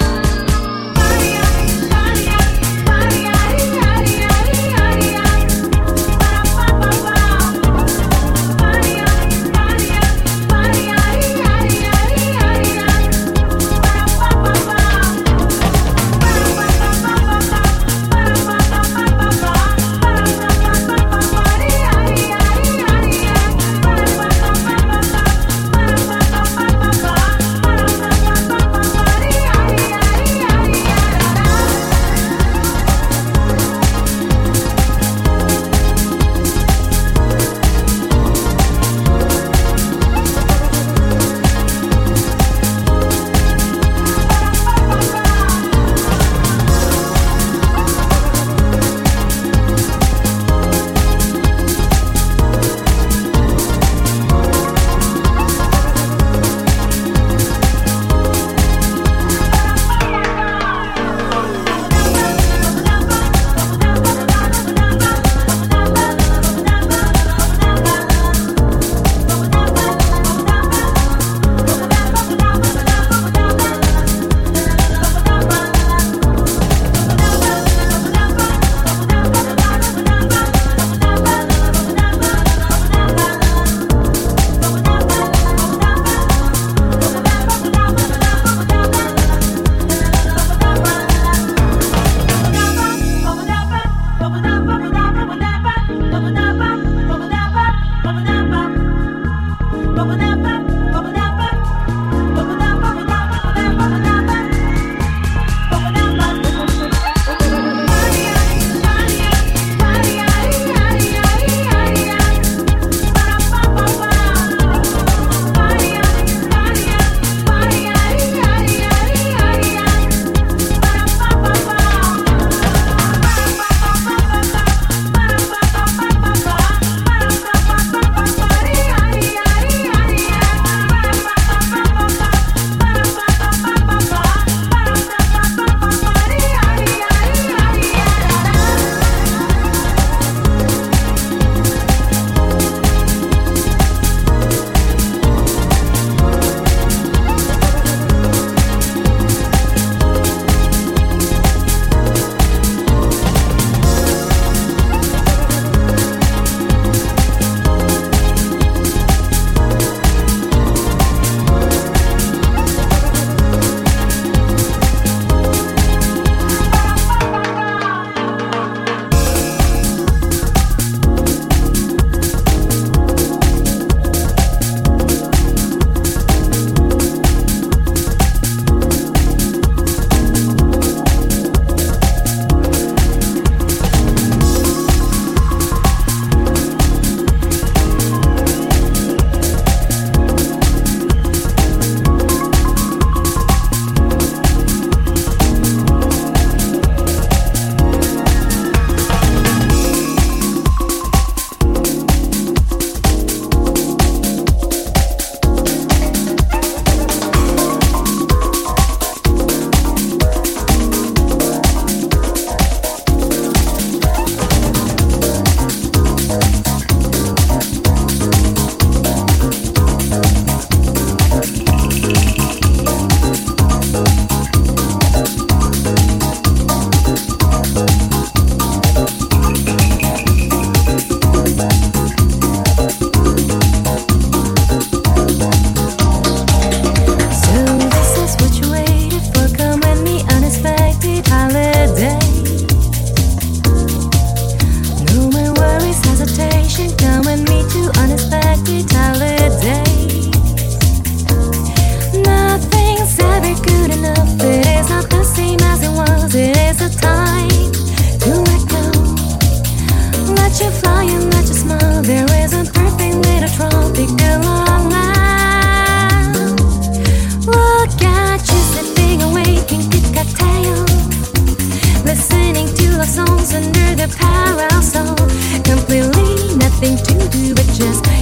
into the riches.